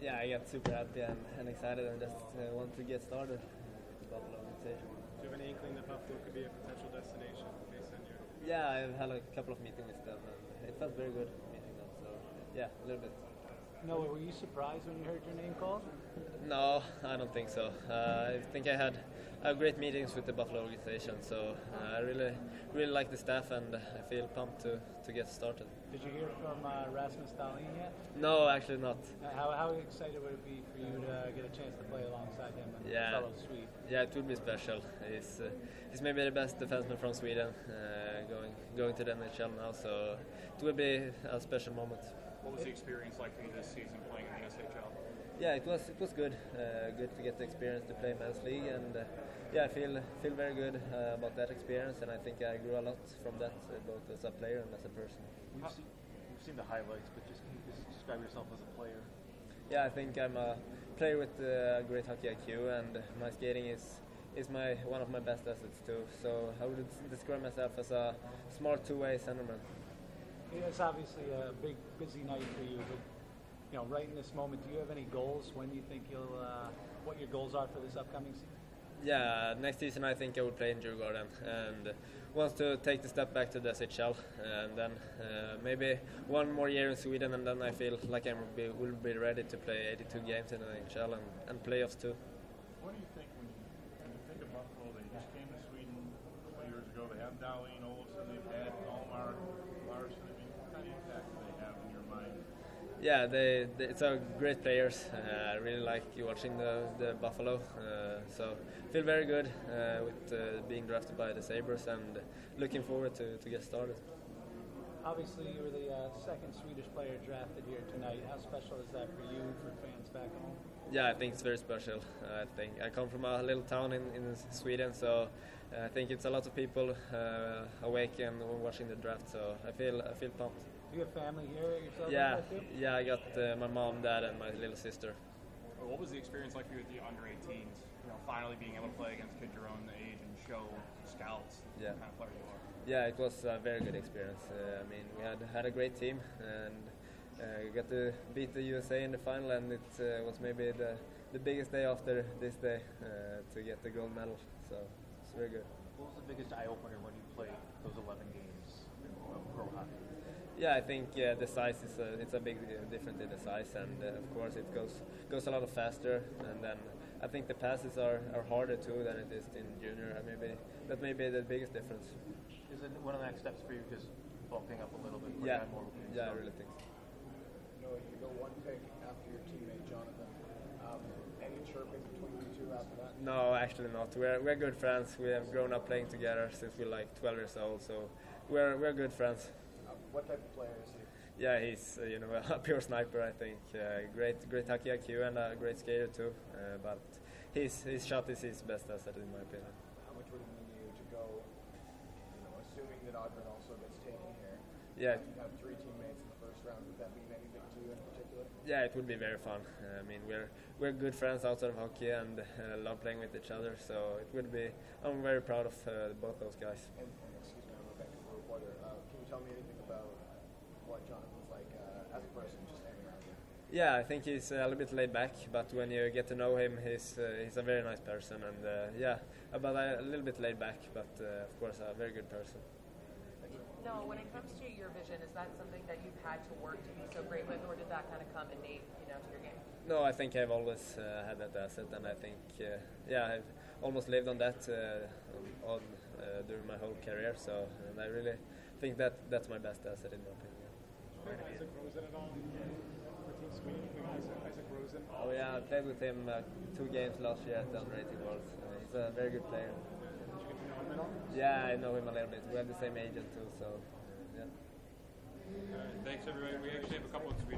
Yeah, I get super happy and, and excited and just uh, want to get started with Buffalo organization. Do you have any inkling that Buffalo could be a potential destination based on your Yeah, I've had a couple of meetings with them and it felt very good meeting them. So yeah, a little bit. No, were you surprised when you heard your name called? No, I don't think so. Uh, I think I had uh, great meetings with the Buffalo organization, so uh, I really, really like the staff, and I feel pumped to, to get started. Did you hear from uh, Rasmus Dahlin yet? No, actually not. Uh, How, how excited would it be for you to get a chance to play alongside him and Yeah. fellow Swede? Yeah, it would be special. He's, uh, he's maybe the best defenseman from Sweden, uh, going going to the NHL now, so it will be a special moment. What was the experience like for you this season playing in the SHL? Yeah, it was it was good. Uh, good to get the experience to play men's league, and uh, yeah, I feel feel very good uh, about that experience, and I think I grew a lot from that, uh, both as a player and as a person. We've seen, we've seen the highlights, but just just describe yourself as a player? Yeah, I think I'm a player with uh, great hockey IQ, and my skating is is my one of my best assets too. So I would describe myself as a smart two-way centerman. It's obviously a big, busy night for you, but you know, right in this moment, do you have any goals? When do you think you'll, uh, what your goals are for this upcoming season? Yeah, next season I think I will play in Djurgården and wants to take the step back to the SHL and then uh, maybe one more year in Sweden and then I feel like I will be, will be ready to play 82 games in the NHL and, and playoffs too. What do you think when you, when you think of Buffalo? They just came to Sweden a couple of years ago. They have Dahlin Olsen, they've had Almar Larson. I mean, what kind of impact do they have in your mind? Yeah, they, they it's a great players. Uh, I really like watching the, the Buffalo. Uh, so feel very good uh, with uh, being drafted by the Sabres and looking forward to, to get started. Obviously, you were the uh, second Swedish player drafted here tonight. How special is that for you, for fans back home? Yeah, I think it's very special. I think I come from a little town in, in Sweden, so I think it's a lot of people uh, awake and watching the draft. So I feel I feel pumped. Do you have family here yourself? Yeah, like yeah. I got uh, my mom, dad, and my little sister. What was the experience like for you with the under 18s? You know, finally being able to play against kids your own age and show scouts Yeah. what kind of player you are. Yeah, it was a very good experience. Uh, I mean, we had had a great team and uh, got to beat the USA in the final, and it uh, was maybe the the biggest day after this day uh, to get the gold medal. So it's very good. What was the biggest eye opener when you played those 11 games of pro hockey? Yeah, I think uh, the size is a, it's a big uh, difference in the size, and uh, of course it goes goes a lot faster. And then I think the passes are, are harder too than it is in junior. Maybe that may be the biggest difference. Is it one of the next steps for you just bulking up a little bit? Yeah, more yeah, I really think. so. know, you go one pick after your teammate Jonathan. Um, any chirping between you two after that? No, actually not. We're we're good friends. We have grown up playing together since we're like 12 years old, so we're we're good friends. What type of player is he? Yeah, he's uh, you know a pure sniper. I think uh, great great hockey IQ and a great skater too. Uh, but his his shot is his best asset in my opinion. How much would it mean to you to go, you know, assuming that Öhgren also gets taken here? Yeah. You have three teammates in the first round. Would that mean anything to you in particular? Yeah, it would be very fun. I mean, we're we're good friends outside of hockey and uh, love playing with each other. So it would be. I'm very proud of uh, both those guys. And, and excuse me, I'm Rebecca for. Uh, can you tell me anything about what Jonathan's like uh, as a person, just hanging around here? Yeah, I think he's a little bit laid back, but when you get to know him, he's uh, he's a very nice person, and uh, yeah, but a little bit laid back, but uh, of course a very good person. No, when it comes to your vision, is that something that you've had to work to be so great with, or did that kind of come innate, you know, to your game? No, I think I've always uh, had that asset, and I think uh, yeah, I've almost lived on that uh, on uh, during my whole career. So, and I really think that that's my best asset in my opinion. Oh yeah, I played with him uh, two games last year at the under 18 Worlds. Uh, he's a very good player. Yeah, I know him a little bit. We have the same agent too, so yeah. Thanks, everybody. We actually have a couple of Swedish.